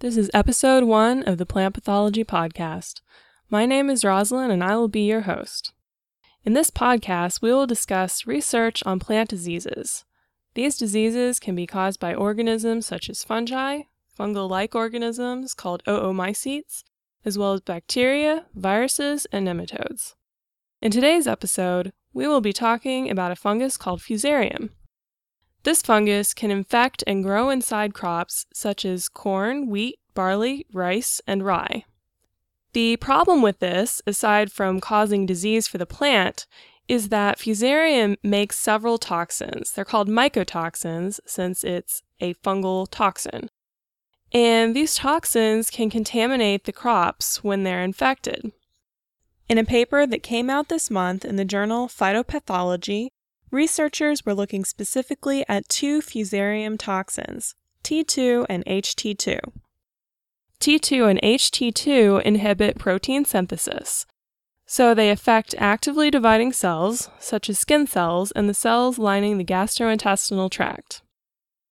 This is episode one of the Plant Pathology Podcast. My name is Rosalind and I will be your host. In this podcast, we will discuss research on plant diseases. These diseases can be caused by organisms such as fungi, fungal like organisms called oomycetes, as well as bacteria, viruses, and nematodes. In today's episode, we will be talking about a fungus called Fusarium. This fungus can infect and grow inside crops such as corn, wheat, barley, rice, and rye. The problem with this, aside from causing disease for the plant, is that Fusarium makes several toxins. They're called mycotoxins since it's a fungal toxin. And these toxins can contaminate the crops when they're infected. In a paper that came out this month in the journal Phytopathology, researchers were looking specifically at two fusarium toxins, T2 and HT2. T2 and HT2 inhibit protein synthesis, so they affect actively dividing cells, such as skin cells and the cells lining the gastrointestinal tract.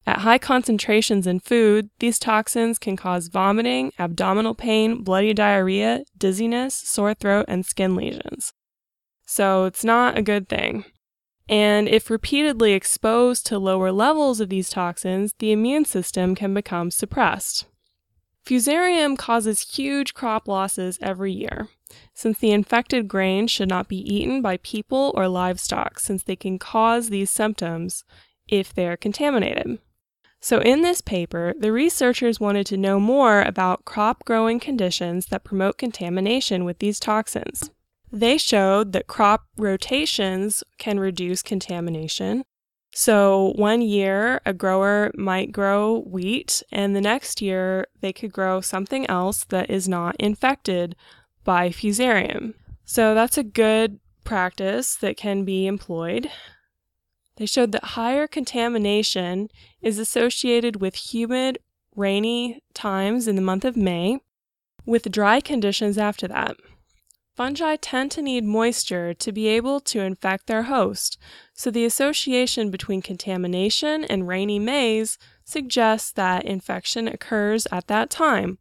At high concentrations in food, these toxins can cause vomiting, abdominal pain, bloody diarrhea, dizziness, sore throat, and skin lesions. So it's not a good thing. And if repeatedly exposed to lower levels of these toxins, the immune system can become suppressed. Fusarium causes huge crop losses every year, since the infected grain should not be eaten by people or livestock, since they can cause these symptoms if they are contaminated. So, in this paper, the researchers wanted to know more about crop growing conditions that promote contamination with these toxins. They showed that crop rotations can reduce contamination. So, one year a grower might grow wheat, and the next year they could grow something else that is not infected by fusarium. So, that's a good practice that can be employed. They showed that higher contamination is associated with humid, rainy times in the month of May, with dry conditions after that. Fungi tend to need moisture to be able to infect their host, so the association between contamination and rainy Mays suggests that infection occurs at that time,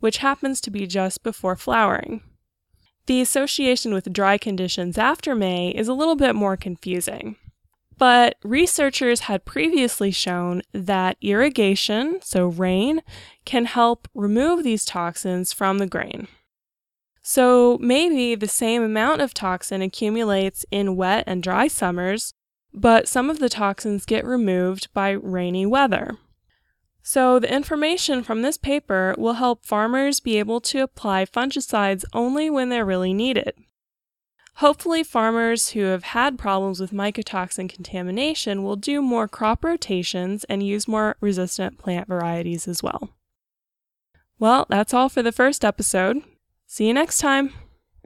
which happens to be just before flowering. The association with dry conditions after May is a little bit more confusing. But researchers had previously shown that irrigation, so rain, can help remove these toxins from the grain. So maybe the same amount of toxin accumulates in wet and dry summers, but some of the toxins get removed by rainy weather. So, the information from this paper will help farmers be able to apply fungicides only when they're really needed. Hopefully, farmers who have had problems with mycotoxin contamination will do more crop rotations and use more resistant plant varieties as well. Well, that's all for the first episode. See you next time.